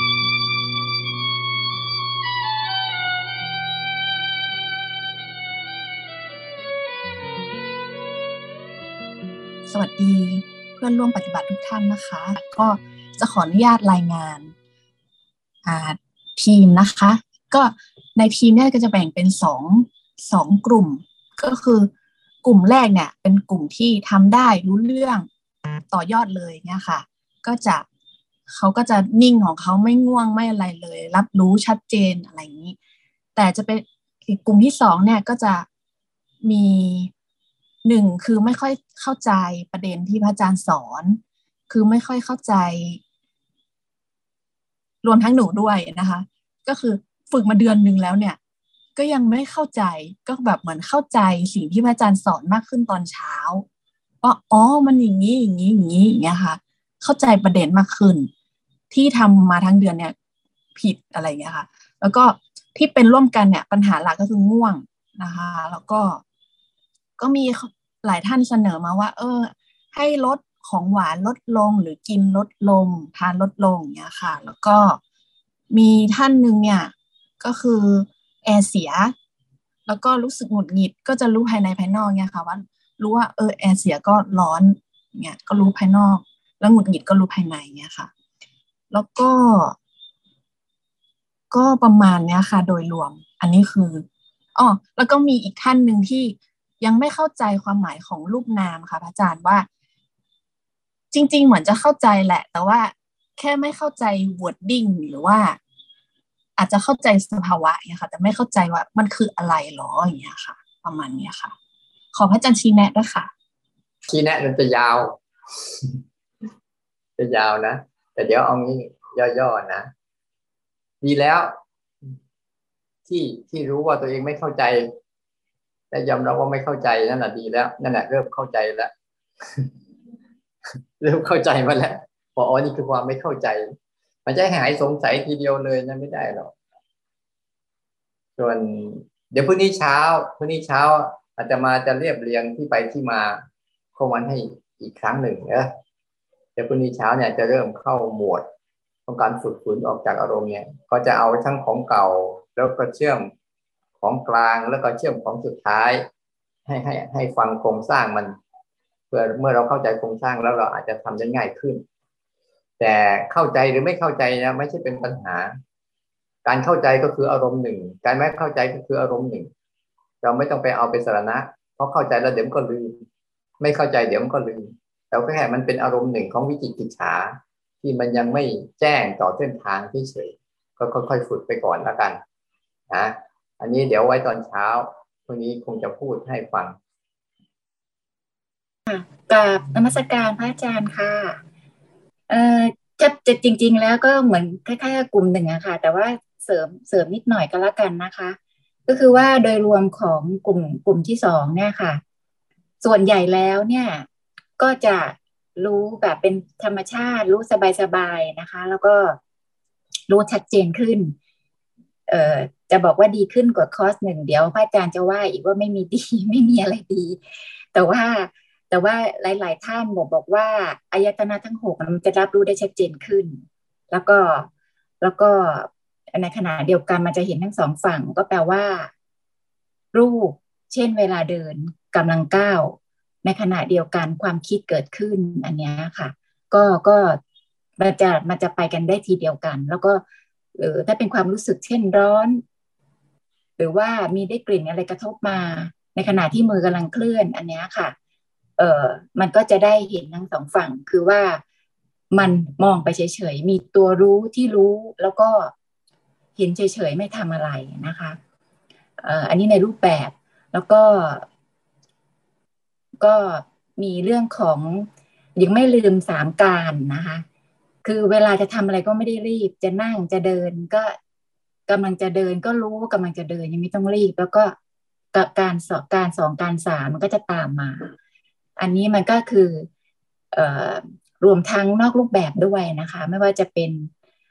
สวัสดีเพื่อนร่วมปฏิบัติทุกท่านนะคะ ก็จะขออนุญาตรายงานทีมนะคะ ก็ในทีมเนี่ยก็จะแบ่งเป็นสองสองกลุ่ม ก็คือกลุ่มแรกเนี่ยเป็นกลุ่มที่ทำได้รู้เรื่องต่อยอดเลยเนี่ยค่ะ ก็จะ เขาก็จะนิ่งของเขาไม่ง่วงไม่อะไรเลย รับรู้ชัดเจนอะไรอย่างนี้ แต่จะเป็นกลุ่มที่สองเนี่ยก็จะมีหนึ่งคือไม่ค่อยเข้าใจประเด็นที่พระอาจารย์สอน คือไม่ค่อยเข้าใจ รวมทั้งหนูด้วยนะคะ ก็คือฝึกมาเดือนหนึ่งแล้วเนี่ย ก็ยังไม่เข้าใจก็แบบเหมือนเข้าใจสิ่งที่พระอาจารย์สอนมากขึ้นตอนเช้าว่าอ๋อมันอย่างนี้อย่างนี้อย่างนี้อย่างเงี้ยค่ะ เข้าใจประเด็นมากขึ้น ที่ทำมาทั้งเดือนเนี่ยผิดอะไรเงี้ยค่ะ แล้วก็ที่เป็นร่วมกันเนี่ยปัญหาหลักก็คือง่วงนะคะ แล้วก็ก็มีหลายท่านเสนอมาว่า เออ ให้ลดของหวานลดลงหรือกินลดลง ทานลดลงเนี้ยค่ะ แล้วก็มีท่านหนึ่งเนี่ยก็คือแอร์เสีย แล้วก็รู้สึกหงุดหงิด ก็จะรู้ภายในภายนอกเนี่ยค่ะว่ารู้ว่าเออแอร์เสียก็ร้อนเนี่ยก็รู้ภายนอก แล้วหงุดหงิดก็รู้ภายในเนี่ยค่ะ แล้วก็ ก็ประมาณเนี้ยค่ะ โดยรวม อันนี้คืออ๋อแล้วก็มีอีกท่านหนึ่งที่ยังไม่เข้าใจความหมายของรูปนามค่ะพระอาจารย์ว่า จริง ๆ เหมือนจะเข้าใจแหละ แต่ว่าแค่ไม่เข้าใจ wording หรือว่า อาจจะเข้าใจสภาวะเนี่ยค่ะ แต่ไม่เข้าใจว่ามันคืออะไรหรออย่างเงี้ยค่ะ ประมาณเนี้ยค่ะ ขอพระอาจารย์ชี้แนะด้วยค่ะชี้แนะมันจะยาว จะยาวนะ แต่เดี๋ยวเอางี้ย่อๆนะดีแล้ว ที่ที่รู้ว่าตัวเองไม่เข้าใจแต่ยอมรับว่าไม่เข้าใจนั่นแหละดีแล้วนั่นแหละเริ่มเข้าใจแล้วเริ่มเข้าใจมาแล้วพออ๋อนี่คือความไม่เข้าใจ มันจะหายสงสัยทีเดียวเลยนั่นไม่ได้หรอกส่วน เดี๋ยวพรุ่งนี้เช้าพรุ่งนี้เช้าอาจจะมาจะเรียบเรียงที่ไปที่มาข้อมันให้อีกครั้งหนึ่งเนอะ เดี๋ยวพรุ่งนี้เช้าเนี่ยจะเริ่มเข้าหมวดของการฝึกฝนออกจากอารมณ์เนี่ย ก็จะเอาทั้งของเก่าแล้วก็เชื่อมของกลางแล้วก็เชื่อมของสุดท้าย ให้ให้ให้ฟังโครงสร้างมัน เพื่อเมื่อเราเข้าใจโครงสร้างแล้วเราอาจจะทำได้ง่ายขึ้น แต่เข้าใจหรือไม่เข้าใจนะไม่ใช่เป็นปัญหา การเข้าใจก็คืออารมณ์หนึ่ง การไม่เข้าใจก็คืออารมณ์หนึ่ง เราไม่ต้องไปเอาเป็นสาระเพราะเข้าใจแล้วเดี๋ยวก็ลืมไม่เข้าใจเดี๋ยวมันก็ลืม แต่แค่มันเป็นอารมณ์หนึ่งของวิจิตกิจฉาที่มันยังไม่แจ้งต่อเส้นทางที่เฉยก็ค่อยๆฝึกไปก่อนแล้วกันนะอันนี้เดี๋ยวไว้ตอนเช้าพรุ่งนี้คงจะพูดให้ฟังกับนมัสการพระอาจารย์ค่ะเอ่อจะจะจริง ๆ แล้วก็เหมือนคล้ายๆกลุ่มหนึ่งอะค่ะ แต่ว่าเสริมเสริมนิดหน่อยก็แล้วกันนะคะ ก็คือว่าโดยรวมของกลุ่มกลุ่มที่สองเนี่ยค่ะ ส่วนใหญ่แล้วเนี่ย ก็จะรู้แบบเป็นธรรมชาติ รู้สบายๆนะคะ แล้วก็รู้ชัดเจนขึ้น เอ่อจะบอกว่าดีขึ้นกว่าคอร์สหนึ่งเดี๋ยวพระอาจารย์จะว่าอีกว่าไม่มีดีไม่มีอะไรดี แต่ว่าแต่ว่าหลาย ๆ ท่านบอกบอกว่าอายตนะทั้งหกมันจะรับรู้ได้ชัดเจนขึ้น แล้วก็แล้วก็ในขณะเดียวกันมันจะเห็นทั้งสองฝั่ง ก็แปลว่า รูป เช่นเวลาเดินกำลังก้าว ในขณะเดียวกันความคิดเกิดขึ้นอันนี้ค่ะ ก็ก็มันจะมันจะไปกันได้ทีเดียวกัน แล้วก็หรือถ้าเป็นความรู้สึกเช่นร้อน หรือว่ามีได้กลิ่นอะไรกระทบมา ในขณะที่มือกำลังเคลื่อนอันนี้ค่ะเออมันก็จะได้เห็นทั้งสองฝั่งคือว่ามันมองไปเฉยๆ มีตัวรู้ที่รู้แล้วก็เห็นเฉยๆ ไม่ทำอะไรนะคะเอ่ออันนี้ในรูปแบบแล้วก็ ก็มีเรื่องของยังไม่ลืมสามการนะคะ คือเวลาจะทำอะไรก็ไม่ได้รีบ จะนั่งจะเดินก็กำลังจะเดินก็รู้ว่ากำลังจะเดินยังไม่ต้องรีบ แล้วก็การสอบการสองการสามมันก็จะตามมา อันนี้มันก็คือเอ่อรวมทั้งนอกรูปแบบด้วยนะคะ ไม่ว่าจะเป็น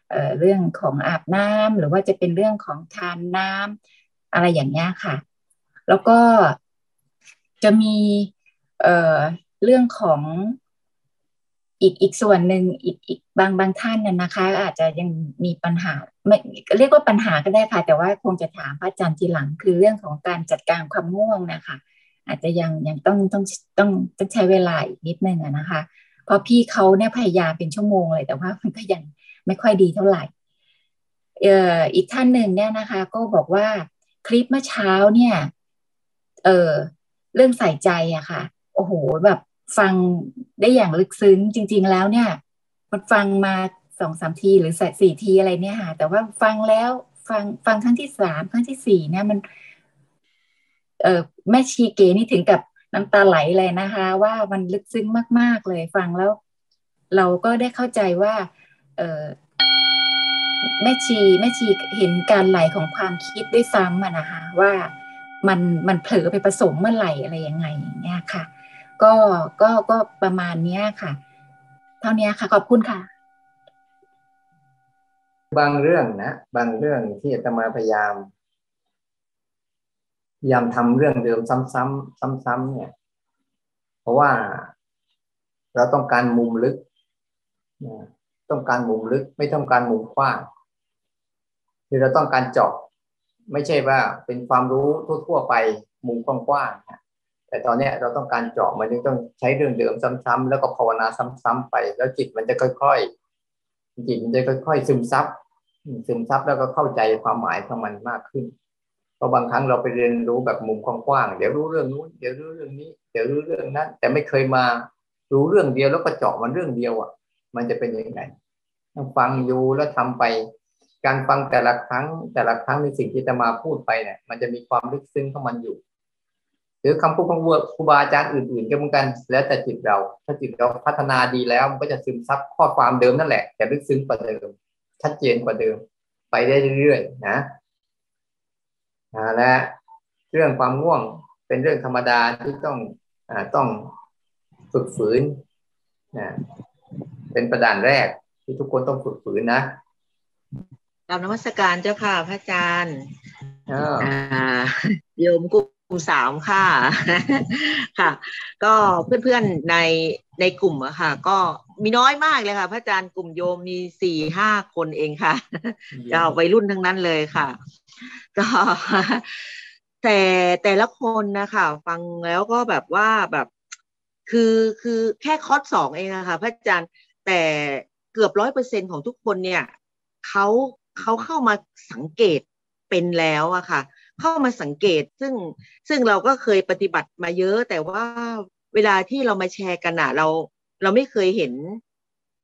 เอ่อเรื่องของอาบน้ำหรือว่าจะเป็นเรื่องของทานน้ำอะไรอย่างนี้ค่ะ แล้วก็จะมี เอ่อเรื่องของอีกอีกส่วนหนึ่งอีกอีกบางบางท่านน่ะนะคะ อาจจะยังมีปัญหาไม่เรียกว่าปัญหาก็ได้ค่ะ แต่ว่าคงจะถามพระอาจารย์ทีหลัง คือเรื่องของการจัดการความง่วงนะคะ อาจจะยังยังต้องต้องต้องต้องใช้เวลาอีกนิดนึงนะคะ เพราะพี่เขาเนี่ยพยายามเป็นชั่วโมงเลยแต่ว่ามันก็ยังไม่ค่อยดีเท่าไหร่เอ่ออีกท่านหนึ่งเนี่ยนะคะ ก็บอกว่าคลิปเมื่อเช้าเนี่ยเออเรื่องใส่ใจอะค่ะ โอ้โหแบบฟังได้อย่างลึกซึ้งจริง ๆ แล้วเนี่ย มันฟังมาสองสามทีหรือสี่ทีอะไรเนี่ยค่ะ แต่ว่าฟังแล้วฟังฟังครั้งที่สามครั้งที่สี่เนี่ยมัน เออแม่ชีเกนี่ถึงกับน้ำตาไหลเลยนะคะ ว่ามันลึกซึ้งมาก ๆ เลยฟังแล้ว เราก็ได้เข้าใจว่า เออแม่ชีแม่ชีเห็นการไหลของความคิดด้วยซ้ำอะนะคะ ว่ามันมันเผลอไปผสมเมื่อไหร่อะไรยังไงอย่างเงี้ยค่ะ ก็ก็ก็ประมาณเนี้ยค่ะ เท่านี้ค่ะ ขอบคุณค่ะ บางเรื่องนะบางเรื่องที่อาตมาพยายามพยายามทำเรื่องเดิมซ้ำๆซ้ำๆเนี่ย เพราะว่าเราต้องการมุมลึกต้องการมุมลึก ไม่ต้องการมุมกว้างคือเราต้องการเจาะไม่ใช่ว่าเป็นความรู้ทั่ว ๆ ไปมุมกว้างๆ แต่ตอนนี้เราต้องการเจาะมันจึงต้องใช้เรื่องเดิมซ้ำๆแล้วก็ภาวนาซ้ำๆไป แล้วจิตมันจะค่อยๆจิตมันจะค่อย ๆ ซึมซับซึมซับแล้วก็เข้าใจความหมายของมันมากขึ้นเพราะบางครั้งเราไปเรียนรู้แบบมุมกว้างๆเดี๋ยวรู้เรื่องนู้นเดี๋ยวรู้เรื่องนี้ เดี๋ยวรู้เรื่องนั้น แต่ไม่เคยมารู้เรื่องเดียวแล้วก็เจาะมันเรื่องเดียวอะ มันจะเป็นยังไงฟังอยู่แล้วทำไป การฟังแต่ละครั้งแต่ละครั้งในสิ่งที่จะมาพูดไปเนี่ย มันจะมีความลึกซึ้งของมันอยู่ หรือคำพูดของครูบาอาจารย์อื่นๆก็เหมือนกัน แล้วแต่จิตเรา ถ้าจิตเราพัฒนาดีแล้วมันก็จะซึมซับข้อความเดิมนั่นแหละ แต่ลึกซึ้งกว่าเดิม ชัดเจนกว่าเดิม ไปได้เรื่อยๆนะและเรื่องความง่วงเป็นเรื่องธรรมดาที่ต้องอต้องฝึกฝืนนะเป็นประดานแรกที่ทุกคนต้องฝึกฝืนนะกราบนมัสการเจ้าค่ะพระอาจารย์โยมก ลุ่มสามค่ะ ค่ะ ก็เพื่อนๆในในกลุ่มอะค่ะ ก็มีน้อยมากเลยค่ะ พระอาจารย์กลุ่มโยมมีสี่ห้าคนเองค่ะจะเอาวัยรุ่นทั้งนั้นเลยค่ะ ก็ แต่แต่ละคนนะคะฟังแล้วก็แบบว่าแบบคือคือแค่คอร์สสองเองอะค่ะพระอาจารย์แต่เกือบร้อยเปอร์เซ็นของทุกคนเนี่ยเขาเขาเข้ามาสังเกตเป็นแล้วอะค่ะ เข้ามาสังเกต ซึ่งซึ่งเราก็เคยปฏิบัติมาเยอะ แต่ว่าเวลาที่เรามาแชร์กันอะเรา เราไม่เคยเห็น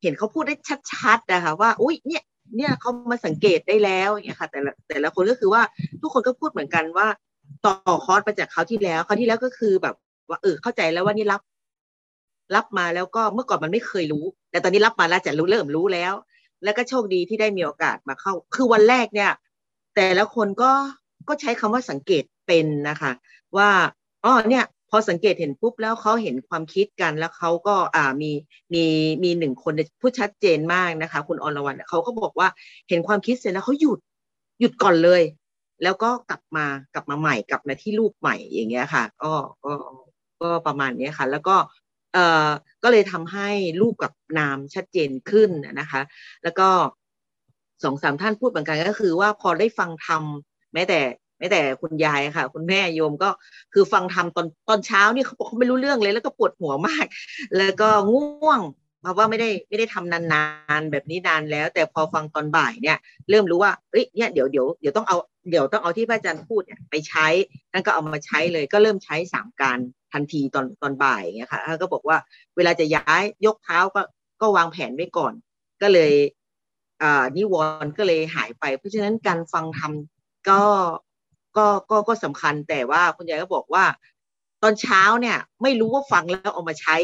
เห็นเขาพูดได้ชัดๆนะคะว่าอุ้ยเนี่ยเนี่ยเขามาสังเกตได้แล้วอย่างเงี้ยค่ะ แต่ละแต่ละคนก็คือว่าทุกคนก็พูดเหมือนกันว่า ต่อคอร์สมาจากเขาที่แล้วเขาที่แล้วก็คือแบบ ว่าเออเข้าใจแล้วว่านี่รับ รับมาแล้วก็เมื่อก่อนมันไม่เคยรู้ แต่ตอนนี้รับมาแล้วจะรู้เริ่มรู้แล้ว แล้วก็โชคดีที่ได้มีโอกาสมาเข้า คือวันแรกเนี่ย แต่ละคนก็ ก็ใช้คำว่าสังเกตเป็นนะคะว่าอ๋อเนี่ยพอสังเกตเห็นปุ๊บแล้วเขาเห็นความคิดกันแล้วเขาก็อ่ามีมีมีหนึ่งคนพูดชัดเจนมากนะคะ คุณอรวรรณเขาก็บอกว่าเห็นความคิดเสร็จแล้วเขาหยุดหยุดก่อนเลย แล้วก็กลับมากลับมาใหม่กลับมาที่รูปใหม่อย่างเงี้ยค่ะ ก็ก็ก็ประมาณนี้ค่ะ แล้วก็เอ่อก็เลยทำให้รูปกับนามชัดเจนขึ้นนะคะ แล้วก็สองสามท่านพูดเหมือนกันก็คือว่าพอได้ฟังธรรม แม้แต่แม้แต่คุณยายค่ะ คุณแม่โยมก็คือฟังธรรมตอนตอนเช้านี่เขาบอกเขาไม่รู้เรื่องเลย แล้วก็ปวดหัวมาก แล้วก็ง่วงเพราะว่าไม่ได้ไม่ได้ทำนานๆแบบนี้นานแล้ว แต่พอฟังตอนบ่ายเนี่ย เริ่มรู้ว่าเอ้ยเนี่ยเดี๋ยวเดี๋ยวเดี๋ยวต้องเอาเดี๋ยวต้องเอาที่พระอาจารย์พูดเนี่ยไปใช้นั่นก็เอามาใช้เลยก็เริ่มใช้สามการทันทีตอนตอนบ่ายเงี้ยค่ะก็บอกว่าเวลาจะย้ายยกเท้าก็ก็วางแผนไว้ก่อน ก็เลยอ่านิวรณ์ก็เลยหายไป เพราะฉะนั้นการฟังทำ ก็ก็ก็ก็สำคัญแต่ว่าคุณยายก็บอกว่า ตอนเช้าเนี่ย ไม่รู้ว่าฟังแล้วเอามาใช้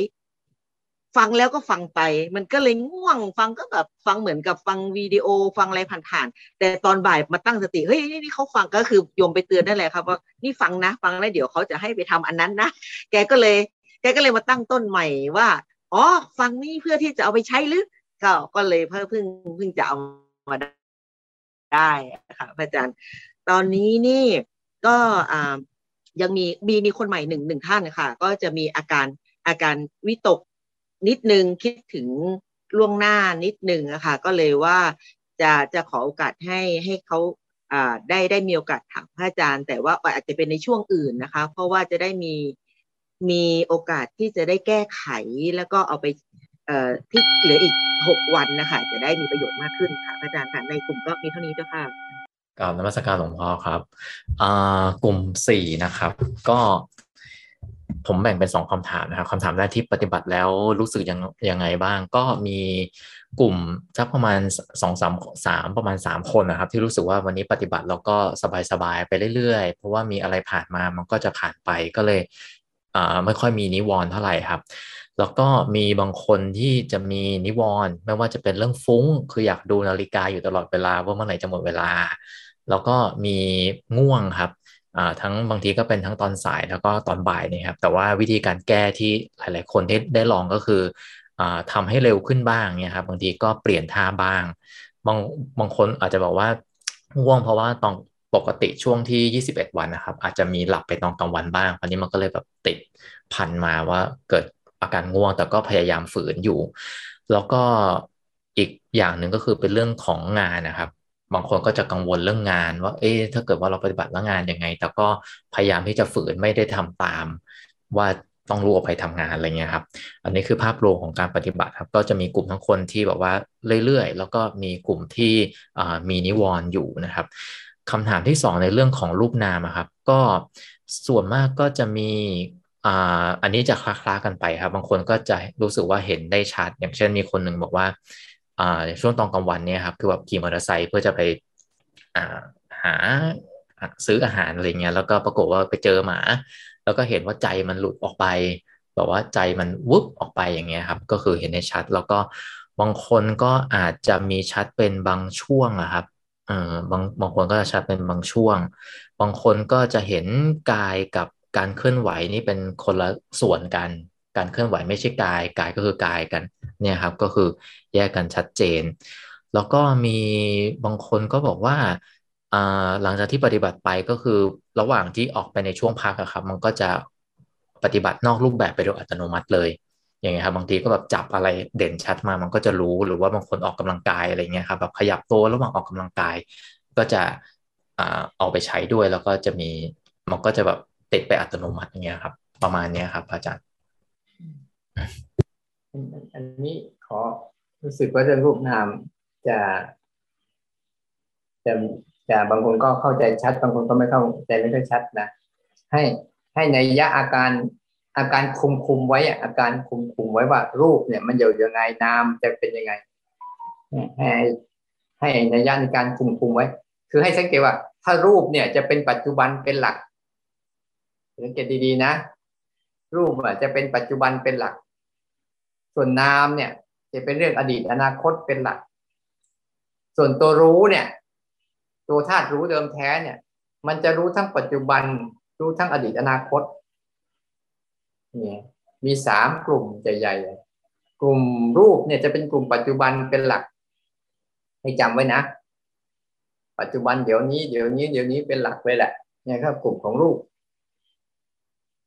ฟังแล้วก็ฟังไป มันก็เลยง่วงฟังก็แบบฟังเหมือนกับฟังวิดีโอฟังอะไรผ่านๆแต่ตอนบ่ายมาตั้งสติเฮ้ยนี่เขาฟังก็คือโยมไปเตือนนั่นแหละครับว่านี่ฟังนะ ฟังแล้วเดี๋ยวเขาจะให้ไปทำอันนั้นนะแกก็เลย แกก็เลยมาตั้งต้นใหม่ว่าอ๋อฟังนี่เพื่อที่จะเอาไปใช้หรือก็ก็เลยเพิ่งเพิ่งเพิ่งจะเอามาได้ค่ะพระอาจารย์ ตอนนี้นี่ก็ยังมีมีมีคนใหม่หนึ่งหนึ่งท่านค่ะ ก็จะมีอาการอาการวิตกนิดนึงคิดถึงล่วงหน้านิดนึงอะค่ะก็เลยว่าจะจะขอโอกาสให้ให้เขาได้ได้มีโอกาสถามพระอาจารย์ แต่ว่าอาจจะเป็นในช่วงอื่นนะคะ เพราะว่าจะได้มีมีโอกาสที่จะได้แก้ไขแล้วก็เอาไปเอ่อที่เหลืออีกหกวันนะคะจะได้มีประโยชน์มากขึ้นค่ะอาจารย์ค่ะในกลุ่มก็มีเท่านี้เจ้าค่ะ กล่าวนมัสการหลวงพ่อครับกลุ่มสี่นะครับ ก็ผมแบ่งเป็นสองคำถามนะครับคำถามแรกที่ปฏิบัติแล้วรู้สึกยังยังไงบ้าง ก็มีกลุ่มสักประมาณสองสามสามประมาณสามคนนะครับ ที่รู้สึกว่าวันนี้ปฏิบัติแล้วก็สบายๆไปเรื่อยๆ เพราะว่ามีอะไรผ่านมามันก็จะผ่านไปก็เลยอ่าไม่ค่อยมีนิวรณ์เท่าไหร่ครับ แล้วก็มีบางคนที่จะมีนิวรณ์ไม่ว่าจะเป็นเรื่องฟุ้ง คืออยากดูนาฬิกาอยู่ตลอดเวลาว่าเมื่อไหร่จะหมดเวลา แล้วก็มีง่วงครับทั้งบางทีก็เป็นทั้งตอนสายแล้วก็ตอนบ่ายนี่ครับแต่ว่าวิธีการแก้ที่หลาย ๆ คนที่ได้ลองก็คืออทำให้เร็วขึ้นบ้างเนี่ยครับบางทีก็เปลี่ยนท่าบ้าง บางบางคนอาจจะบอกว่าง่วงเพราะว่าตอนปกติช่วงที่ 21 วันนะครับ อาจจะมีหลับไปตอนกลางวันบ้างอันนี้มันก็เลยแบบติดพันมาว่าเกิด อาการง่วง แต่ก็พยายามฝืนอยู่ แล้วก็อีกอย่างหนึ่งก็คือเป็นเรื่องของงานนะครับ บางคนก็จะกังวลเรื่องงานว่า เอ๊ะถ้าเกิดว่าเราปฏิบัติแล้วงานยังไง แต่ก็พยายามที่จะฝืนไม่ได้ทำตาม ว่าต้องรู้ออกไปทำงานอะไรเงี้ยครับ อันนี้คือภาพรวมของการปฏิบัติครับ ก็จะมีกลุ่มทั้งคนที่แบบว่าเรื่อยๆ แล้วก็มีกลุ่มที่มีนิวรณ์อยู่นะครับคำถามที่สองในเรื่องของรูปนามครับ ก็ส่วนมากก็จะมี อ่าอันนี้จะคล้าๆกันไปครับ บางคนก็จะรู้สึกว่าเห็นได้ชัด อย่างเช่นมีคนหนึ่งบอกว่าอ่าช่วงตอนกลางวันเนี่ยครับ คือแบบขี่มอเตอร์ไซค์เพื่อจะไปอ่าหาซื้ออาหารอะไรเงี้ยแล้วก็ปรากฏว่าไปเจอหมา แล้วก็เห็นว่าใจมันหลุดออกไปแบบว่าใจมันวุบออกไปอย่างเงี้ยครับ ก็คือเห็นในชัด แล้วก็บางคนก็อาจจะมีชัดเป็นบางช่วงอะครับเออบางบางคนก็จะชัดเป็นบางช่วง บางคนก็จะเห็นกายกับ การเคลื่อนไหวนี่เป็นคนละส่วนกัน การเคลื่อนไหวไม่ใช่กาย กายก็คือกายกันเนี่ยครับก็คือแยกกันชัดเจน แล้วก็มีบางคนก็บอกว่าหลังจากที่ปฏิบัติไปก็คือระหว่างที่ออกไปในช่วงพักครับ มันก็จะปฏิบัตินอกรูปแบบไปโดยอัตโนมัติเลย อย่างเงี้ยครับ บางทีก็แบบจับอะไรเด่นชัดมามันก็จะรู้หรือว่าบางคนออกกำลังกายอะไรเงี้ยครับแบบขยับตัวระหว่างออกกำลังกาย ก็จะเอาไปใช้ด้วยแล้วก็จะมีมันก็จะแบบ ติดไปอัตโนมัติอย่างเงี้ยครับ ประมาณเนี้ยครับ อาจารย์อันนี้ขอรู้สึกว่าเรื่องรูปนามจะจะจะบางคนก็เข้าใจชัด บางคนก็ไม่เข้าใจไม่ค่อยชัดนะให้ให้ในยะอาการอาการคุมคุมไว้อาการคุมคุมไว้ว่า รูปเนี่ยมันอยู่ยังไงนามจะเป็นยังไงให้ให้ในยะในการคุมคุมไว้ คือให้สังเกตว่า ถ้ารูปเนี่ยจะเป็นปัจจุบันเป็นหลัก สังเกตดีๆนะ รูปอะจะเป็นปัจจุบันเป็นหลัก ส่วนนามเนี่ย จะเป็นเรื่องอดีตอนาคตเป็นหลัก ส่วนตัวรู้เนี่ย ตัวธาตุรู้เดิมแท้เนี่ย มันจะรู้ทั้งปัจจุบัน รู้ทั้งอดีตอนาคตเนี่ยมีสามกลุ่มใหญ่ๆกลุ่มรูปเนี่ยจะเป็นกลุ่มปัจจุบันเป็นหลัก ให้จำไว้นะ ปัจจุบันเดี๋ยวนี้เดี๋ยวนี้เดี๋ยวนี้เป็นหลักเลยแหละเนี่ยครับกลุ่มของรูป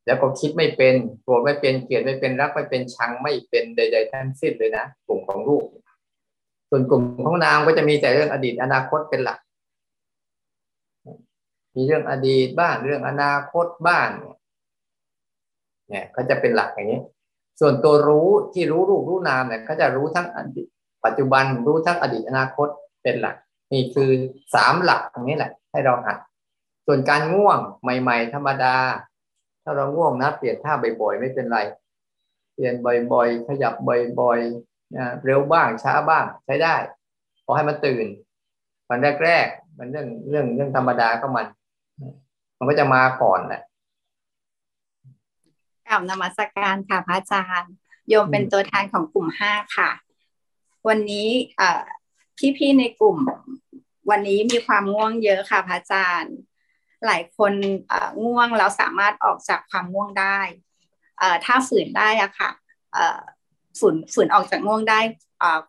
แล้วก็คิดไม่เป็นโกรธไม่เป็นเกลียดไม่เป็นรักไม่เป็นชังไม่เป็นใด ๆทั้งสิ้นเลยนะกลุ่มของรูปส่วนกลุ่มของนามก็จะมีแต่เรื่องอดีตอนาคตเป็นหลัก มีเรื่องอดีตบ้างเรื่องอนาคตบ้างเนี่ยก็จะเป็นหลักอย่างนี้ ส่วนตัวรู้ที่รู้รูปรู้นามเนี่ยก็จะรู้ทั้งอดีตปัจจุบันรู้ทั้งอดีตอนาคตเป็นหลัก นี่คือสามหลักตรงนี้แหละ ให้เราหัดส่วนการง่วงใหม่ ๆ ธรรมดา ถ้าเราง่วงนะเปลี่ยนท่าบ่อยๆไม่เป็นไร เปลี่ยนบ่อยๆ ขยับบ่อยๆนะเร็วบ้างช้าบ้างใช้ได้พอให้มันตื่นวันแรกๆมันเรื่องเรื่องเรื่องธรรมดาก็มัน มันก็จะมาก่อนแหละกล่าวนมัสการค่ะพระอาจารย์ โยมเป็นตัวแทนของกลุ่มห้าค่ะ วันนี้พี่ๆในกลุ่ม วันนี้มีความง่วงเยอะค่ะพระอาจารย์ หลายคนง่วงแล้วสามารถออกจากความง่วงได้ถ้าฝืนได้อะค่ะฝืนฝืนออกจากง่วงได้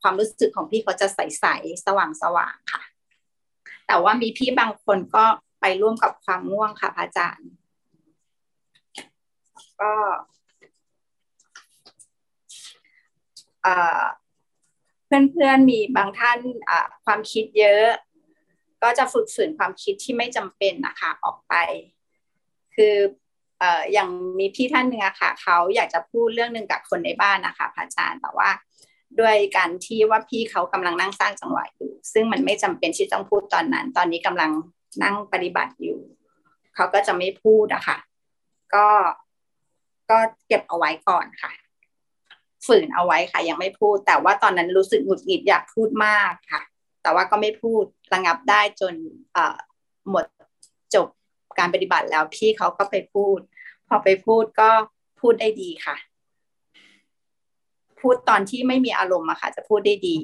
ความรู้สึกของพี่เขาจะใสๆสว่างสว่างค่ะ แต่ว่ามีพี่บางคนก็ไปร่วมกับความง่วงค่ะพระอาจารย์ ก็เพื่อนๆมีบางท่านความคิดเยอะ ก็จะฝึกฝืนความคิดที่ไม่จำเป็นนะคะออกไป คือเอ่ออย่างมีพี่ท่านหนึ่งอะค่ะเขาอยากจะพูดเรื่องหนึ่งกับคนในบ้านนะคะพระอาจารย์แต่ว่าด้วยการที่ว่าพี่เขากำลังนั่งสร้างจังหวะอยู่ ซึ่งมันไม่จำเป็นที่ต้องพูดตอนนั้น ตอนนี้กำลังนั่งปฏิบัติอยู่ เขาก็จะไม่พูดอะค่ะ ก็ก็เก็บเอาไว้ก่อนค่ะ ฝืนเอาไว้ค่ะ ยังไม่พูด แต่ว่าตอนนั้นรู้สึกหงุดหงิดอยากพูดมากค่ะ แต่ว่าก็ไม่พูดระงับได้จนเอ่อหมดจบการปฏิบัติแล้วพี่เขาก็ไปพูด พอไปพูดก็พูดได้ดีค่ะ พูดตอนที่ไม่มีอารมณ์อะค่ะ จะพูดได้ดี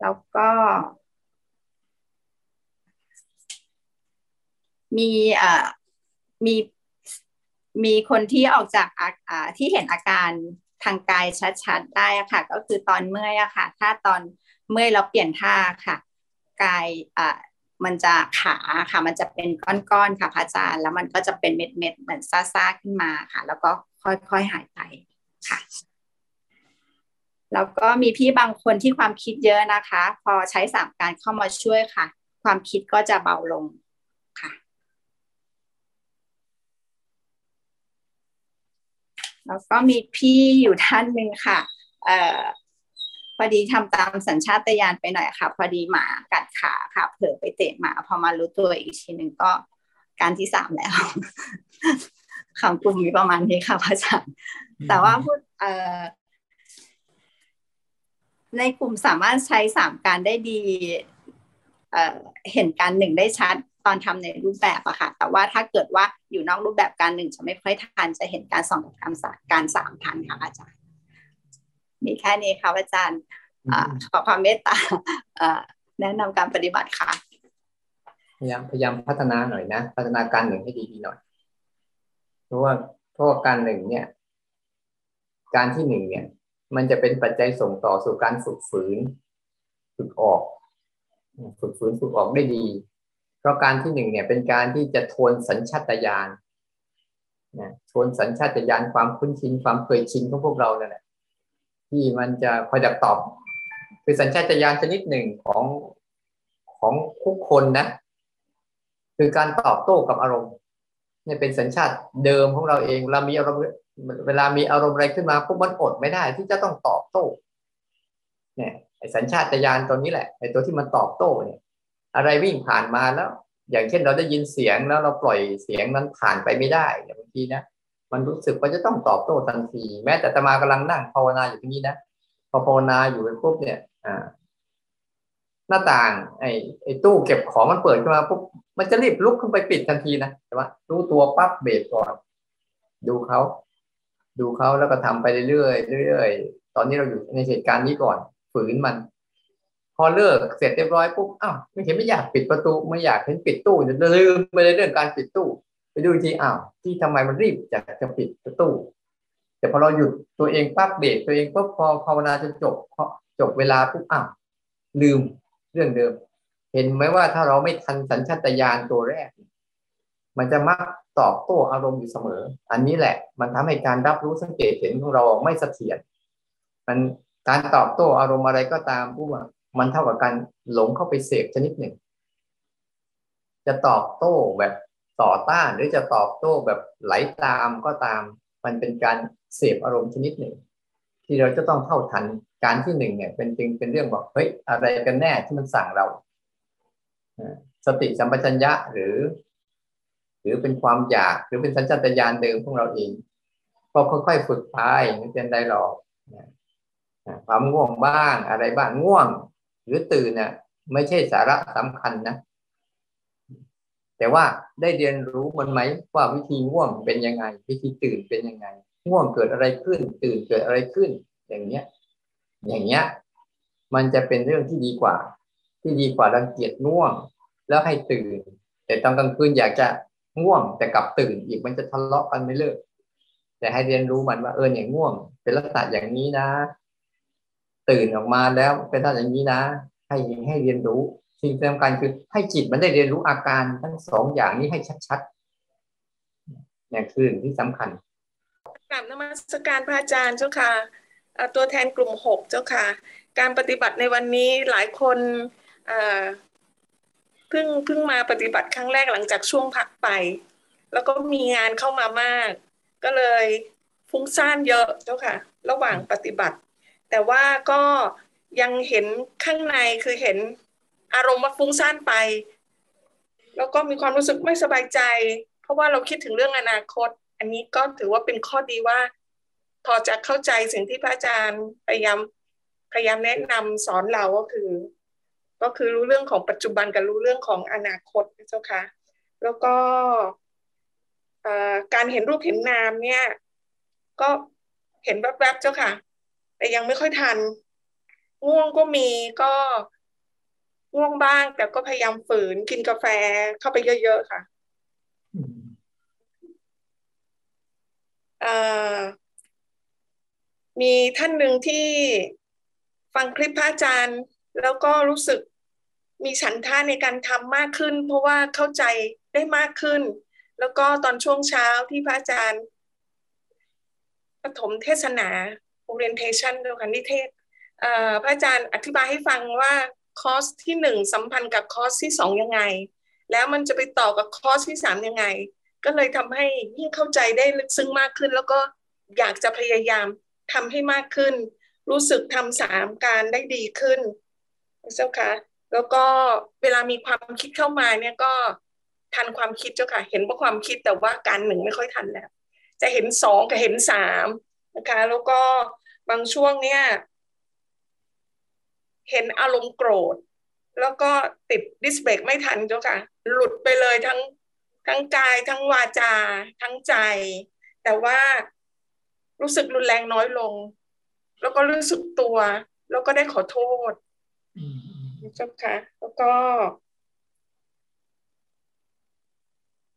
แล้วก็ มีเอ่อมีมีคนที่ออกจากอ่าที่เห็นอาการ ทางกายชัดๆได้ค่ะ ก็คือตอนเมื่อยอะค่ะ ถ้าตอนเมื่อยเราเปลี่ยนท่าค่ะ กายอ่ามันจะขาค่ะ มันจะเป็นก้อนๆค่ะพระอาจารย์ แล้วมันก็จะเป็นเม็ดๆเหมือนซ่าๆขึ้นมาค่ะ แล้วก็ค่อยๆหายไปค่ะแล้วก็มีพี่บางคนที่ความคิดเยอะนะคะ พอใช้สามการเข้ามาช่วยค่ะ ความคิดก็จะเบาลงค่ะ แล้วก็มีพี่อยู่ท่านหนึ่งค่ะเอ่อพอดีทำตามสัญชาตญาณไปหน่อยค่ะ พอดีหมากัดขาค่ะ เผลอไปเตะหมา พอมารู้ตัวอีกทีหนึ่งก็การที่สามแล้วคำกลุ่มมีประมาณนี้ค่ะพระอาจารย์แต่ว่าพูดเอ่อในกลุ่มสามารถใช้สามการได้ดีเอ่อเห็นการหนึ่งได้ชัด ตอนทำในรูปแบบอะค่ะ แต่ว่าถ้าเกิดว่าอยู่นอกรูปแบบการหนึ่งจะไม่ค่อยทัน จะเห็นการสองกับการสามการสามทันค่ะอาจารย์ มีแค่นี้ค่ะอาจารย์ขอความเมตตาแนะนำการปฏิบัติค่ะ พยายามพยายามพัฒนาหน่อยนะ พัฒนาการหนึ่งให้ดีๆหน่อย เพราะว่าเพราะการหนึ่งเนี่ย การที่หนึ่งเนี่ย มันจะเป็นปัจจัยส่งต่อสู่การฝึกฝืน ฝึกออก ฝึกฝืนฝึกออกได้ดีเพ ราะการที่หนึ่งเนี่ยเป็นการที่จะทวนสัญชาตญาณนะทวนสัญชาตญาณความคุ้นชินความเคยชินของพวกเราเนี่ยที่มันจะคอยดักตอบ คือสัญชาตญาณชนิดหนึ่งของของทุกคนนะ คือการตอบโต้กับอารมณ์เนี่ยเป็นสัญชาติเดิมของเราเองเรามีอารมณ์เวลามีอารมณ์อะไรขึ้นมาพวกมันอดไม่ได้ ที่จะต้องตอบโต้เนี่ยไอสัญชาตญาณตัวนี้แหละไอ้ตัวที่มันตอบโต้เนี่ย อะไรวิ่งผ่านมาแล้ว อย่างเช่นเราได้ยินเสียงแล้วเราปล่อยเสียงนั้นผ่านไปไม่ได้บางทีนะมันรู้สึกว่าจะต้องตอบโต้ทันที แม้แต่ตมากำลังนั่งภาวนาอยู่ที่นี้นะพอภาวนาอยู่ไปปุ๊บเนี่ยอ่าหน้าต่างไอ้ไอ้ตู้เก็บของมันเปิดขึ้นมาปุ๊บมันจะรีบลุกขึ้นไปปิดทันทีนะแต่ว่า รู้ตัวปั๊บเบรกก่อน ดูเขาดูเขาแล้วก็ทำไปเรื่อยๆเรื่อยๆตอนนี้เราอยู่ในเหตุการณ์นี้ก่อน ฝืนมัน พอเลิกเสร็จเรียบร้อยปุ๊บอ้าวไม่เห็นไม่อยากปิดประตูไม่อยากเห็นปิดตู้จะลืมไปเลยเรื่องการปิดตู้ ไปดูทีอ้าวที่ทำไมมันรีบอยากจะปิดประตูแต่พอเราหยุดตัวเองปั๊บเบรกตัวเองปุ๊บพอภาวนาจนจบจบเวลาปุ๊บอ้าวลืมเรื่องเดิม เห็นไหมว่าถ้าเราไม่ทันสัญชาตญาณตัวแรก มันจะมักตอบโต้อารมณ์อยู่เสมอ อันนี้แหละ มันทำให้การรับรู้สังเกตเห็นของเราไม่เสถียรมันการตอบโต้อารมณ์อะไรก็ตามผู้ว่า มันเท่ากับการหลงเข้าไปเสพชนิดหนึ่ง จะตอบโต้แบบต่อต้านหรือจะตอบโต้แบบไหลตามก็ตาม มันเป็นการเสพอารมณ์ชนิดหนึ่ง ที่เราจะต้องเท่าทันการที่หนึ่งเนี่ย เป็นจริงเป็นเรื่องบอกเฮ้ยอะไรกันแน่ที่มันสั่งเราสติสัมปชัญญะหรือ หรือเป็นความอยากหรือเป็นสัญชาตญาณเดิมของเราเองก็ค่อยๆฝึกไปไม่เป็นไรหรอกความง่วงบ้างอะไรบ้างง่วง หรือตื่นเนี่ยไม่ใช่สาระสำคัญนะ แต่ว่าได้เรียนรู้มันไหมว่าวิธีง่วงเป็นยังไง วิธีตื่นเป็นยังไงง่วงเกิดอะไรขึ้น ตื่นเกิดอะไรขึ้น อย่างเนี้ย อย่างเนี้ย มันจะเป็นเรื่องที่ดีกว่า ที่ดีกว่ารังเกียจง่วง แล้วให้ตื่น แต่ตอนกลางคืนอยากจะง่วงแต่กลับตื่นอีกมันจะทะเลาะกันไม่เลิกแต่ให้เรียนรู้มันว่าเออเนี่ยง่วง เป็นลักษณะอย่างนี้นะ ตื่นออกมาแล้วเป็นลักษณะอย่างนี้นะ ให้ให้เรียนรู้สิ่งสำคัญคือให้จิตมันได้เรียนรู้อาการทั้งสองอย่างนี้ให้ชัดๆเนี่ยคือที่สำคัญกราบนมัสการพระอาจารย์เจ้าค่ะตัวแทนกลุ่มหกเจ้าค่ะ การปฏิบัติในวันนี้หลายคนเพิ่งเพิ่งมาปฏิบัติครั้งแรกหลังจากช่วงพักไป แล้วก็มีงานเข้ามามาก ก็เลยฟุ้งซ่านเยอะเจ้าค่ะ ระหว่างปฏิบัติ แต่ว่าก็ยังเห็นข้างในคือเห็นอารมณ์ว่าฟุ้งซ่านไป แล้วก็มีความรู้สึกไม่สบายใจ เพราะว่าเราคิดถึงเรื่องอนาคต อันนี้ก็ถือว่าเป็นข้อดีว่า พอจะเข้าใจสิ่งที่พระอาจารย์พยายามพยายามแนะนำสอนเราก็คือ ก็คือรู้เรื่องของปัจจุบันกับรู้เรื่องของอนาคตเจ้าค่ะแล้วก็การเห็นรูปเห็นนามเนี่ย ก็เห็นแวบๆเจ้าค่ะ แต่ยังไม่ค่อยทัน ง่วงก็มีก็ง่วงบ้าง แต่ก็พยายามฝืนกินกาแฟเข้าไปเยอะๆค่ะมีท่านหนึ่งที่ฟังคลิปพระอาจารย์ แล้วก็รู้สึกมีฉันท่าในการทำมากขึ้น เพราะว่าเข้าใจได้มากขึ้น แล้วก็ตอนช่วงเช้าที่พระอาจารย์ปฐมเทศนา orientation ด้วยค่ะนิเทศพระอาจารย์อธิบายให้ฟังว่าคอร์สที่หนึ่งสัมพันธ์กับคอร์สที่สองยังไง แล้วมันจะไปต่อกับคอร์สที่สามยังไง ก็เลยทำให้ยิ่งเข้าใจได้ลึกซึ้งมากขึ้น แล้วก็อยากจะพยายามทำให้มากขึ้น รู้สึกทำสามการได้ดีขึ้นเจ้าค่ะแล้วก็เวลามีความคิดเข้ามาเนี่ยก็ทันความคิดเจ้าค่ะ เห็นว่าความคิดแต่ว่าการหนึ่งไม่ค่อยทันแล้ว จะเห็นสองกับเห็นสาม นะคะ แล้วก็บางช่วงเนี่ย เห็นอารมณ์โกรธ แล้วก็ติดดิสเบรกไม่ทันเจ้าค่ะ หลุดไปเลยทั้งทั้งกายทั้งวาจา ทั้งใจ แต่ว่ารู้สึกรุนแรงน้อยลง แล้วก็รู้สึกตัว แล้วก็ได้ขอโทษเจ้าค่ะ แล้วก็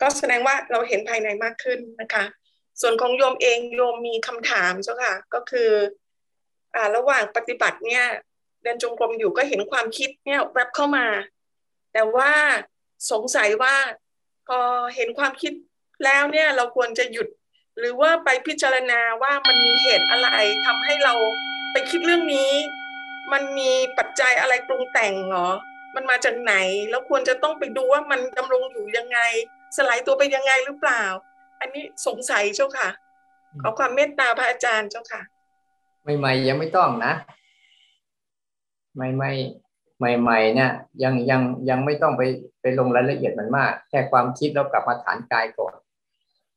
ก็แสดงว่าเราเห็นภายในมากขึ้นนะคะ ส่วนของโยมเองโยมมีคำถามเจ้าค่ะ ก็คืออ่าระหว่างปฏิบัติเนี่ย เดินจงกรมอยู่ก็เห็นความคิดเนี่ยแวบเข้ามา แต่ว่าสงสัยว่าพอเห็นความคิดแล้วเนี่ยเราควรจะหยุด หรือว่าไปพิจารณาว่ามันมีเหตุอะไรทำให้เราไปคิดเรื่องนี้ มันมีปัจจัยอะไรปรุงแต่งเหรอมันมาจากไหน แล้วควรจะต้องไปดูว่ามันดำรงอยู่ยังไง สลายตัวไปยังไงหรือเปล่า อันนี้สงสัยเจ้าค่ะ ขอความเมตตาพระอาจารย์เจ้าค่ะ ใหม่ๆยังไม่ต้องนะไม่ไม่ใหม่ๆเนี่ยยังยังยังไม่ต้องไปไปลงรายละเอียดมันมาก แค่ความคิดแล้วกลับมาฐานกายก่อน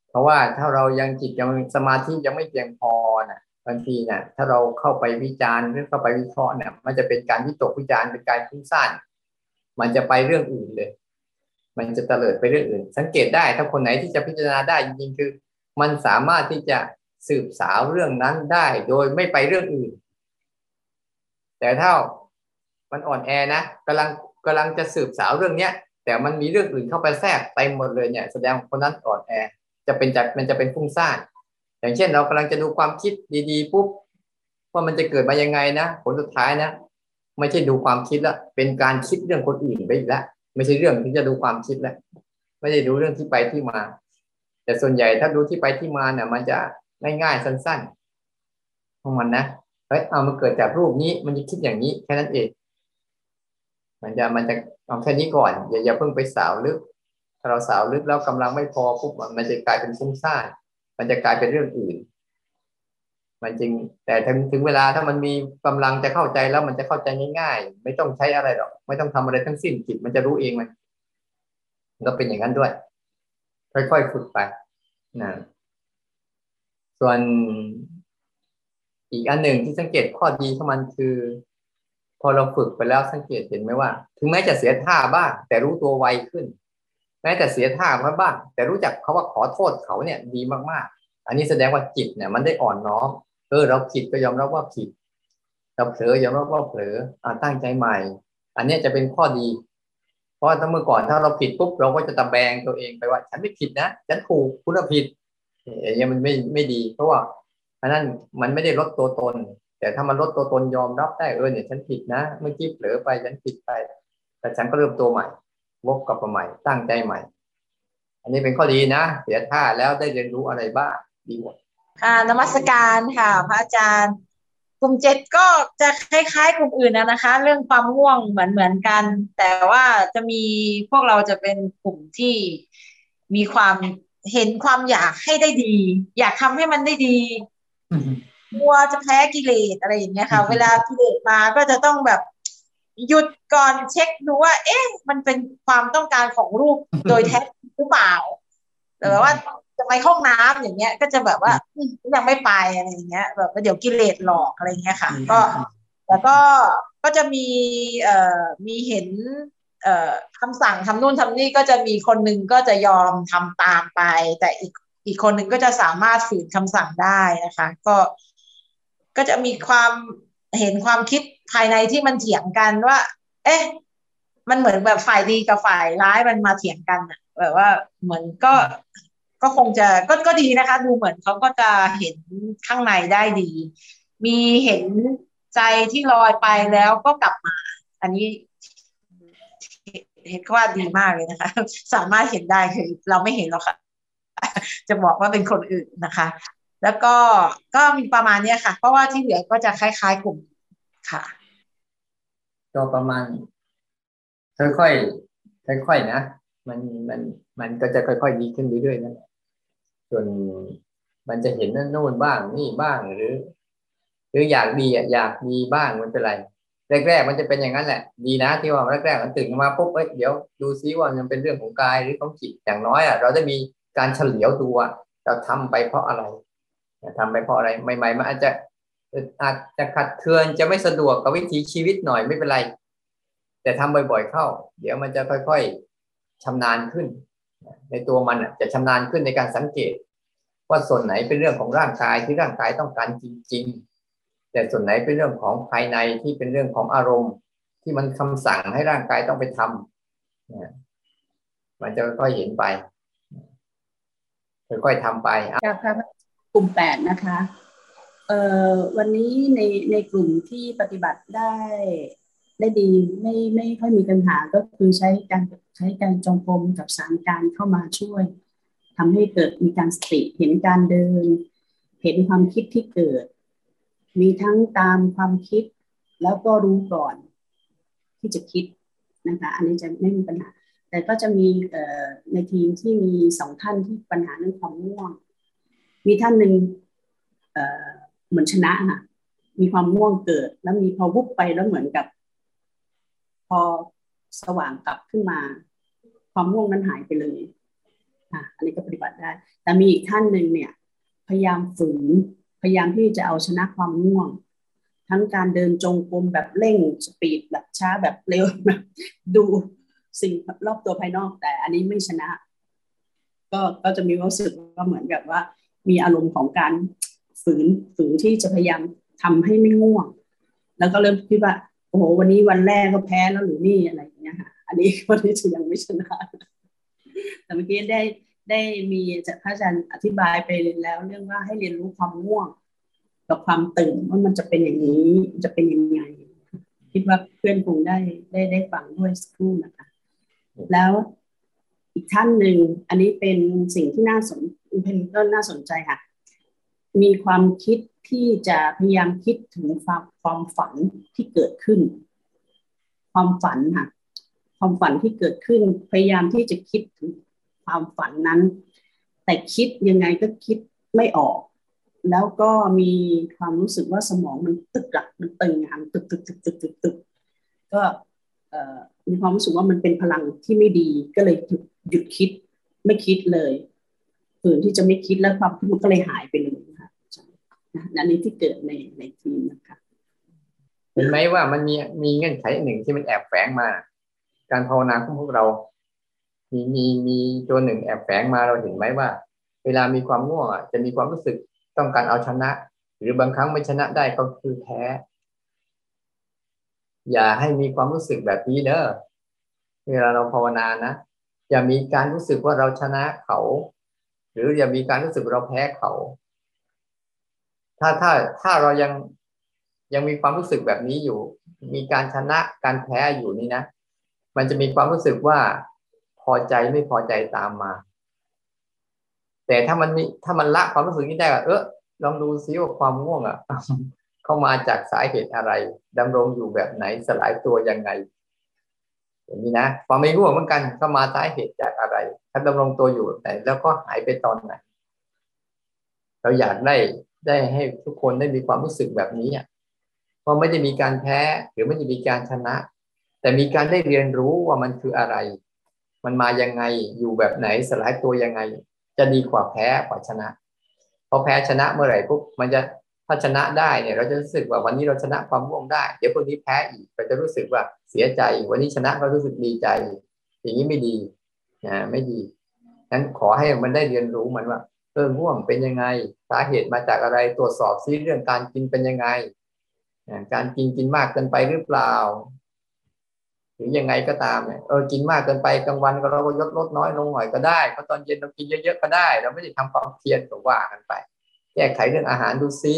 เพราะว่าถ้าเรายังจิตยังสมาธิยังไม่เพียงพอน่ะบางทีเนี่ยถ้าเราเข้าไปวิจารณ์หรือเข้าไปวิเคราะห์เนี่ยมันจะเป็นการวิตกวิจารณ์เป็นการฟุ้งซ่านมันจะไปเรื่องอื่นเลย มันจะเตลิดไปเรื่องอื่น สังเกตได้ถ้าคนไหนที่จะพิจารณาได้จริงๆคือ มันสามารถที่จะสืบสาวเรื่องนั้นได้ โดยไม่ไปเรื่องอื่น แต่ถ้ามันอ่อนแอนะกำลังกำลังจะสืบสาวเรื่องเนี้ย แต่มันมีเรื่องอื่นเข้าไปแทรกเต็มหมดเลยเนี่ยแสดงคนนั้นอ่อนแอ จะเป็นจัดมันจะเป็นฟุ้งซ่านอย่างเช่น เรากำลังจะดูความคิดดีๆปุ๊บว่ามันจะเกิดมายังไงนะผลสุดท้ายนะ ไม่ใช่ดูความคิดละเป็นการคิดเรื่องคนอื่นไปอีกแล้ว ไม่ใช่เรื่องที่จะดูความคิดแล้วไม่ได้ดูเรื่องที่ไปที่มา แต่ส่วนใหญ่ถ้าดูที่ไปที่มาเนี่ยมันจะง่ายๆสั้นๆของมันนะเฮ้ยเอามันเกิดจากรูปนี้มันจะคิดอย่างนี้แค่นั้นเอง มันจะมันจะเอาแค่นี้ก่อนอย่าอย่าเพิ่งไปสาวลึกถ้าเราสาวลึกแล้วกำลังไม่พอปุ๊บมันจะกลายเป็นฟุ้งซ่านมันจะกลายเป็นเรื่องอื่น มันจริงแต่ถึงถึงเวลาถ้ามันมีกำลังจะเข้าใจแล้วมันจะเข้าใจง่ายๆ ไม่ต้องใช้อะไรหรอก ไม่ต้องทำอะไรทั้งสิ้นจิตมันจะรู้เองมันก็เป็นอย่างนั้นด้วย ค่อยๆฝึกไปนะส่วนอีกอันหนึ่งที่สังเกตข้อดีของมันคือ พอเราฝึกไปแล้วสังเกตเห็นไหมว่า ถึงแม้จะเสียท่าบ้างแต่รู้ตัวไวขึ้น แม้แต่เสียท่ามาบ้างแต่รู้จักเขาว่าขอโทษเขาเนี่ยดีมากๆ อันนี้แสดงว่าจิตเนี่ย มันได้อ่อนน้อม เออเราผิดก็ยอมรับว่าผิดเราเผลอยอมรับว่าเผลออ่าตั้งใจใหม่ อันนี้จะเป็นข้อดี เพราะถ้าเมื่อก่อนถ้าเราผิดปุ๊บเราก็จะตะแบงตัวเองไปว่า ฉันไม่ผิดนะฉันถูกคุณผิดอย่างเงี้ยมันไม่ไม่ดี เพราะว่าอันนั้นมันไม่ได้ลดตัวตน แต่ถ้ามันลดตัวตนยอมรับได้เออเนี่ยฉันผิดนะ เมื่อกี้เผลอไปฉันผิดไป แต่ฉันก็เริ่มตัวใหม่วกกลับมาใหม่ตั้งใจใหม่ อันนี้เป็นข้อดีนะ เสียท่าแล้วได้เรียนรู้อะไรบ้างดีหมด ค่ะนมัสการค่ะ พระอาจารย์กลุ่มเจ็ดก็จะคล้ายๆ กลุ่มอื่นนะนะคะ เรื่องความง่วงเหมือนเหมือนกัน แต่ว่าจะมีพวกเราจะเป็นกลุ่มที่มีความเห็นความอยากให้ได้ดี อยากทำให้มันได้ดีกลัวจะแพ้กิเลสอะไรอย่างเงี้ยค่ะ เวลากิเลสมาก็จะต้องแบบหยุดก่อนเช็คดูว่า เอ๊ะ มันเป็นความต้องการของรูปโดยแท้หรือเปล่าแต่ว่า จะไปห้องน้ำอย่างเงี้ย ก็จะแบบว่ายังไม่ไปอะไรอย่างเงี้ย แบบเดี๋ยวกิเลสหลอกอะไรเงี้ยค่ะ ก็แล้วก็ก็จะมีเอ่อมีเห็น เอ่อคำสั่งทำนู่นทำนี่ก็จะมีคนหนึ่งก็จะยอมทำตามไป แต่อีกอีกคนหนึ่งก็จะสามารถฝืนคำสั่งได้นะคะ ก็ก็จะมีความเห็นความคิดภายในที่มันเถียงกันว่า เอ๊ะ มันเหมือนแบบฝ่ายดีกับฝ่ายร้ายมันมาเถียงกันอะแบบว่าเหมือนก็ ก็คงจะก็ก็ดีนะคะ ดูเหมือนเขาก็จะเห็นข้างในได้ดี มีเห็นใจที่ลอยไปแล้วก็กลับมา อันนี้เห็นว่าดีมากเลยนะคะ สามารถเห็นได้คือเราไม่เห็นหรอกค่ะ จะบอกว่าเป็นคนอื่นนะคะ แล้วก็ก็มีประมาณนี้ค่ะ เพราะว่าที่เหลือก็จะคล้ายๆกลุ่มค่ะ ก็ประมาณค่อยๆค่อยๆนะมันมันมันก็จะค่อยๆดีขึ้นเรื่อยๆนั่นแหละ ส่วนมันจะเห็นนั่นนู่นบ้างนี่บ้างหรือ หรืออยากดีอะอยากดีบ้างมันเป็นไรแรกๆมันจะเป็นอย่างนั้นแหละ ดีนะที่ว่าแรกๆมันตื่นมาปุ๊บเอ้ยเดี๋ยวดูซิว่ามันเป็นเรื่องของกายหรือของจิตอย่างน้อยอะเราได้มีการเฉลียวดูว่าเราทำไปเพราะอะไรทำไปเพราะอะไรใหม่ๆมันอาจจะอาจจะขัดเคืองจะไม่สะดวกกับวิถีชีวิตหน่อยไม่เป็นไร แต่ทำบ่อย ๆเข้า เดี๋ยวมันจะค่อย ๆชำนาญขึ้น ในตัวมันจะชำนาญขึ้นในการสังเกต ว่าส่วนไหนเป็นเรื่องของร่างกายที่ร่างกายต้องการจริง ๆ แต่ส่วนไหนเป็นเรื่องของภายในที่เป็นเรื่องของอารมณ์ ที่มันคำสั่งให้ร่างกายต้องไปทำมันจะค่อยเห็นไปค่อยๆทำไปจากพระกลุ่มแปดนะคะเอ่อวันนี้ในในกลุ่มที่ปฏิบัติได้ ได้ดีไม่ไม่ค่อยมีปัญหาก็คือใช้การใช้การจงกรมกับสารการเข้ามาช่วยทำให้เกิดมีการสติเห็นการเดิน เห็นความคิดที่เกิด มีทั้งตามความคิดแล้วก็รู้ก่อนที่จะคิดนะคะอันนี้จะไม่มีปัญหา แต่ก็จะมีในทีมที่มีสองท่านที่ปัญหาเรื่องความง่วง มีท่านหนึ่งเหมือนชนะค่ะมีความง่วงเกิด แล้วมีพอวุบไปแล้วเหมือนกับ อสว่างกลับขึ้นมา ความง่วงนั้นหายไปเลยอะอันนี้ก็ปฏิบัติได้ แต่มีอีกท่านหนึ่งเนี่ย พยายามฝืนพยายามที่จะเอาชนะความง่วง ทั้งการเดินจงกรมแบบเร่งสปีดแบบช้าแบบเร็วแบบดูสิ่งรอบตัวภายนอก แต่อันนี้ไม่ชนะ ก็ก็จะมีรู้สึกว่าเหมือนกับว่า มีอารมณ์ของการฝืนฝืนที่จะพยายามทำให้ไม่ง่วง แล้วก็เริ่มคิดว่า โอ้โหวันนี้วันแรกก็แพ้แล้วหรือนี่อะไรอย่างเงี้ยค่ะอันนี้วันนี้จะยังไม่ชนะแต่เมื่อกี้ได้ได้มีจากพระอาจารย์อธิบายไปแล้ว เรื่องว่าให้เรียนรู้ความง่วงกับความตื่นว่ามันจะเป็นอย่างนี้จะเป็นยังไงคิดว่าเพื่อนคงได้ได้ได้ฟังด้วยสักครู่นะคะ แล้วอีกท่านหนึ่งอันนี้เป็นสิ่งที่น่าสนเป็นก็น่าสนใจค่ะ มีความคิด ที่จะพยายามคิดถึงความความฝันที่เกิดขึ้น ความฝันค่ะความฝันที่เกิดขึ้นพยายามที่จะคิดถึงความฝันนั้น แต่คิดยังไงก็คิดไม่ออก แล้วก็มีความรู้สึกว่าสมองมันตึกหลักมันตึงงานตึกตึกตึกตึกตึกตึกก็มีความรู้สึกว่ามันเป็นพลังที่ไม่ดีก็เลยหยุดหยุดคิดไม่คิดเลยฝืนที่จะไม่คิดแล้วความคิดมันก็เลยหายไปเลย ค่ะนั่นนี้ที่เกิดในในทีมนะคะเห็นไหมว่ามันมีมีเงื่อนไขหนึ่งที่มันแอบแฝงมา การภาวนาของพวกเรา มีมีมีตัวหนึ่งแอบแฝงมาเราเห็นไหมว่า เวลามีความง่วงจะมีความรู้สึกต้องการเอาชนะ หรือบางครั้งไม่ชนะได้ก็คือแพ้ อย่าให้มีความรู้สึกแบบนี้เนอะเวลาเราภาวนานะอย่ามีการรู้สึกว่าเราชนะเขา หรืออย่ามีการรู้สึกเราแพ้เขา ถ้าถ้าถ้าเรายังยังมีความรู้สึกแบบนี้อยู่ มีการชนะการแพ้อยู่นี่นะ มันจะมีความรู้สึกว่าพอใจไม่พอใจตามมา แต่ถ้ามันมีถ้ามันละความรู้สึกนี้ได้ว่าเออลองดูซิว่าความง่วงอะ เข้ามาจากสาเหตุอะไรดำรงอยู่แบบไหนสลายตัวยังไงอย่างนี้นะความไม่ง่วงเหมือนกันเข้ามาสาเหตุจากอะไร ถ้าดำรงตัวอยู่แบบไหนแล้วก็หายไปตอนไหน เราอยากได้ ได้ให้ทุกคนได้มีความรู้สึกแบบนี้อะเพราไม่ได้มีการแพ้หรือไม่ได้มีการชนะ แต่มีการได้เรียนรู้ว่ามันคืออะไร มันมายังไงอยู่แบบไหนสลายตัวยังไง จะดีกว่าแพ้กว่าชนะพอแพ้ชนะเมื่อไหร่ปุ๊บมันจะถ้าชนะได้เนี่ยเราจะรู้สึกว่าวันนี้เราชนะความง่วงได้ เดี๋ยวพรุ่งนี้แพ้อีกเราจะรู้สึกว่าเสียใจ วันนี้ชนะก็รู้สึกดีใจ อย่างนี้ไม่ดีนะไม่ดีนั้นขอให้มันได้เรียนรู้มันว่า เออง่วงเป็นยังไง สาเหตุมาจากอะไรตรวจสอบซิเรื่องการกินเป็นยังไง การกินกินมากเกินไปหรือเปล่า หรือยังไงก็ตามเนี่ยเออกินมากเกินไปกลางวันก็เราก็ลดลดน้อยลงหน่อยก็ได้เพราะตอนเย็นเรากินเยอะๆก็ได้ เราไม่ได้ทำความเพียรก็ว่ากันไป แก้ไขเรื่องอาหารดูซิ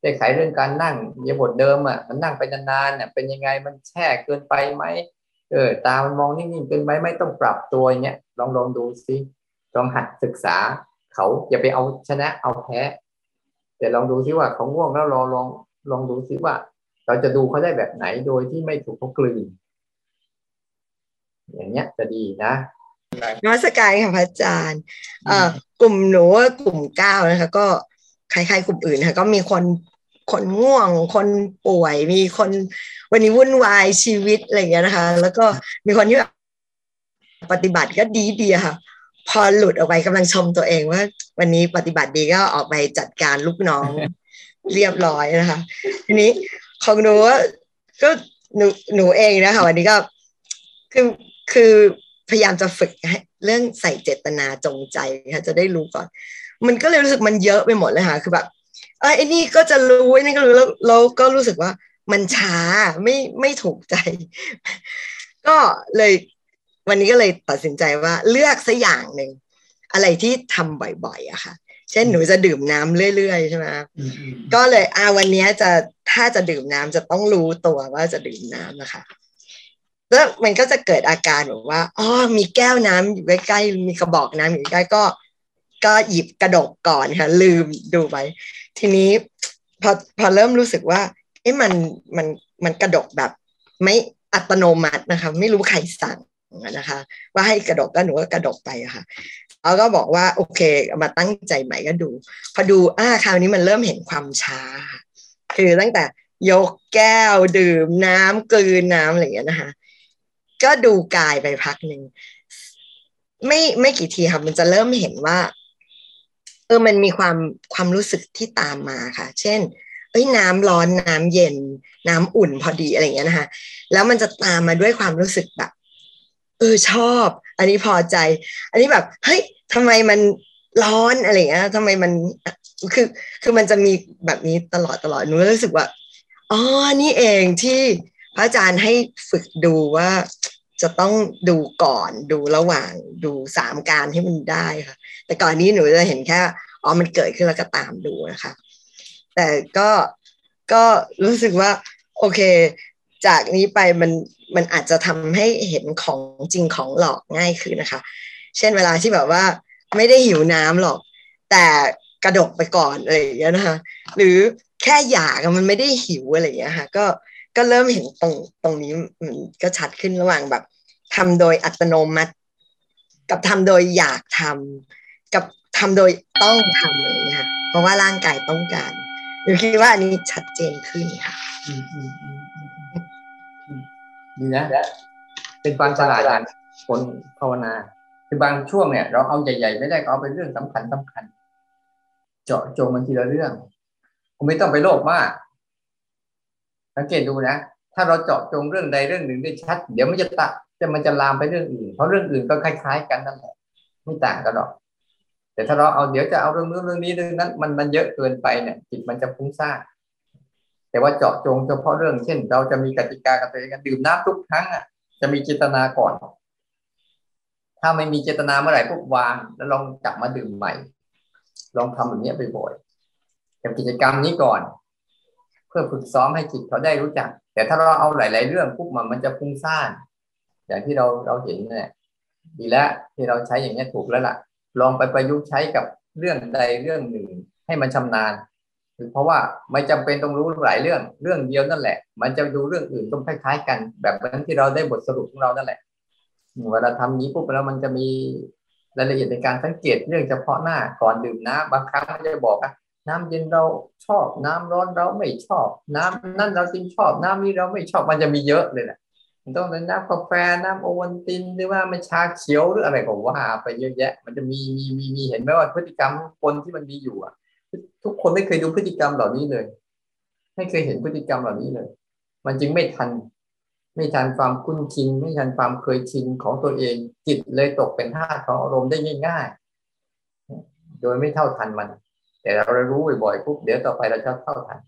แก้ไขเรื่องการนั่งยาบทเดิมอะมันนั่งไปนานๆเนี่ยเป็นยังไงมันแช่เกินไปไหมเออตามันมองนิ่งๆเกินไปไม่ต้องปรับตัวเนี้ยลองลองดูซิลองหัดศึกษา เขาอย่าไปเอาชนะเอาแพ้ แต่ลองดูซิว่าเขาง่วงแล้วลองลองลองดูซิว่า เราจะดูเขาได้แบบไหนโดยที่ไม่ถูกเขากลืนอย่างเงี้ยจะดีนะนวัตการค่ะพระอาจารย์เอ่อกลุ่มหนูกลุ่มเก้านะคะ ก็คล้ายๆกลุ่มอื่นค่ะ ก็มีคนคนง่วง คนป่วย มีคนวันนี้วุ่นวายชีวิตอะไรอย่างเงี้ยนะคะ แล้วก็มีคนที่แบบปฏิบัติก็ดีดีค่ะ พอหลุดออกไปกำลังชมตัวเองว่า วันนี้ปฏิบัติดีก็ออกไปจัดการลูกน้องเรียบร้อยนะคะ ทีนี้ของหนูก็หนูหนูเองนะคะวันนี้ก็คือคือพยายามจะฝึกเรื่องใส่เจตนาจงใจค่ะจะได้รู้ก่อน มันก็เลยรู้สึกมันเยอะไปหมดเลยค่ะคือแบบไอ้นี่ก็จะรู้ไอ้นี่ก็รู้แล้วเราก็รู้สึกว่ามันช้าไม่ไม่ถูกใจ ก็เลย วันนี้ก็เลยตัดสินใจว่าเลือกสักอย่างหนึ่งอะไรที่ทำบ่อยๆอะค่ะ เช่นหนูจะดื่มน้ำเรื่อยๆใช่ไหมก็เลยอาวันนี้จะถ้าจะดื่มน้ำจะต้องรู้ตัวว่าจะดื่มน้ำนะคะแล้วมันก็จะเกิดอาการแบบว่าอ๋อมีแก้วน้ำอยู่ใกล้ๆมีกระบอกน้ำอยู่ใกล้ก็ ก็หยิบกระดกก่อนค่ะ ลืมดูไปทีนี้พอพอเริ่มรู้สึกว่าเอ๊ะมันมันมันกระดกแบบ ไม่อัตโนมัตินะคะ ไม่รู้ใครสั่ง นะคะ ว่าให้กระดกก็หนูก็กระดกไปะค่ะเขาก็บอกว่าโอเคมาตั้งใจใหม่ก็ดู พอดูอ่าคราวนี้มันเริ่มเห็นความช้า คือตั้งแต่ยกแก้วดื่มน้ำกลืนน้ำอะไรอย่างเงี้ยนะคะ ก็ดูกายไปพักหนึ่งไม่ไม่กี่ทีค่ะมันจะเริ่มเห็นว่าเออมันมีความความรู้สึกที่ตามมาค่ะ เช่น เอ้ยน้ำร้อนน้ำเย็น น้ำอุ่นพอดีอะไรอย่างเงี้ยนะคะแล้วมันจะตามมาด้วยความรู้สึกแบบ เออชอบ อันนี้พอใจ อันนี้แบบเฮ้ยทำไมมันร้อนอะไรเงี้ยทำไมมันคือคือมันจะมีแบบนี้ตลอดตลอดหนูรู้สึกว่าอ๋อนี่เองที่พระอาจารย์ให้ฝึกดูว่าจะต้องดูก่อนดูระหว่างดูสามการให้มันได้ค่ะ แต่ก่อนนี้หนูจะเห็นแค่อ๋อมันเกิดขึ้นแล้วก็ตามดูนะคะ แต่ก็ก็รู้สึกว่า โอเค จากนี้ไปมันมันอาจจะทำให้เห็นของจริงของหลอกง่ายขึ้นนะคะ เช่นเวลาที่แบบว่าไม่ได้หิวน้ำหรอก แต่กระดกไปก่อนอะไรอย่างเงี้ยนะคะหรือแค่อยากมันไม่ได้หิวอะไรอย่างเงี้ยค่ะก็ก็เริ่มเห็นตรงตรงนี้มันก็ชัดขึ้นระหว่างแบบทำโดยอัตโนมัติ กับทำโดยอยากทำกับทำโดยต้องทำเลยนะคะเพราะว่าร่างกายต้องการหนูคิดว่าอันนี้ชัดเจนขึ้นค่ะ ดีนะเป็นความฉลาดคนภาวนา คือบางช่วงเนี่ย เราเอาใหญ่ๆไม่ได้ก็เอาเป็นเรื่องสำคัญสำคัญ เจาะจงมันทีละเรื่องผมไม่ต้องไปโลภมากสังเกตดูนะถ้าเราเจาะจงเรื่องใดเรื่องหนึ่งได้ชัด เดี๋ยวมันจะตะจะมันจะลามไปเรื่องอื่น เพราะเรื่องอื่นก็คล้าย ๆ กันนั่นแหละไม่ต่างกันหรอก แต่ถ้าเราเอาเดี๋ยวจะเอาเรื่องนู้นเรื่องนี้เรื่องนั้น มันมันเยอะเกินไปเนี่ยจิตมันจะฟุ้งซ่าน แต่ว่าเจาะจงเฉพาะเรื่องเช่น เราจะมีกติกากับตัวเองดื่มน้ำทุกครั้งอะจะมีเจตนาก่อน ถ้าไม่มีเจตนาเมื่อไหร่ปุ๊บวางแล้วลองกลับมาดื่มใหม่ ลองทำแบบนี้ไปบ่อยกับกิจกรรมนี้ก่อน เพื่อฝึกซ้อมให้จิตเขาได้รู้จัก แต่ถ้าเราเอาหลาย ๆ เรื่องปุ๊บมันมันจะฟุ้งซ่านอย่างที่เราเราเห็นเนี่ยดีแล้วที่เราใช้อย่างนี้ถูกแล้วล่ะ ลองไปประยุกต์ใช้กับเรื่องใดเรื่องหนึ่งให้มันชำนาญ คือเพราะว่าไม่จำเป็นต้องรู้หลายเรื่องเรื่องเดียวนั่นแหละ มันจะดูเรื่องอื่นก็คล้ายๆกัน แบบนั้นที่เราได้บทสรุปของเรานั่นแหละเวลาทำนี้ปุ๊บแล้วมันจะมีรายละเอียดในการสังเกตเรื่องเฉพาะหน้าก่อนดื่มน้ำบางครั้งมันจะบอกว่าน้ำเย็นเราชอบ น้ำร้อนเราไม่ชอบ น้ำนั่นเราจริงชอบ น้ำนี้เราไม่ชอบมันจะมีเยอะเลยนะมันต้องเป็นน้ำกาแฟน้ำโอวันตินหรือว่ามันชาเขียวหรืออะไรก็ว่าไปเยอะแยะ มันจะมีมีมีมีเห็นไหมว่าพฤติกรรมคนที่มันมีอยู่อะ ทุกคนไม่เคยดูพฤติกรรมเหล่านี้เลย ไม่เคยเห็นพฤติกรรมเหล่านี้เลย มันจึงไม่ทัน ไม่ทันความคุ้นชิน ไม่ทันความเคยชินของตัวเอง จิตเลยตกเป็นท่าของอารมณ์ได้ง่ายๆ โดยไม่เท่าทันมัน แต่เรารู้บ่อยๆปุ๊บเดี๋ยวต่อไปเราจะเท่าทัน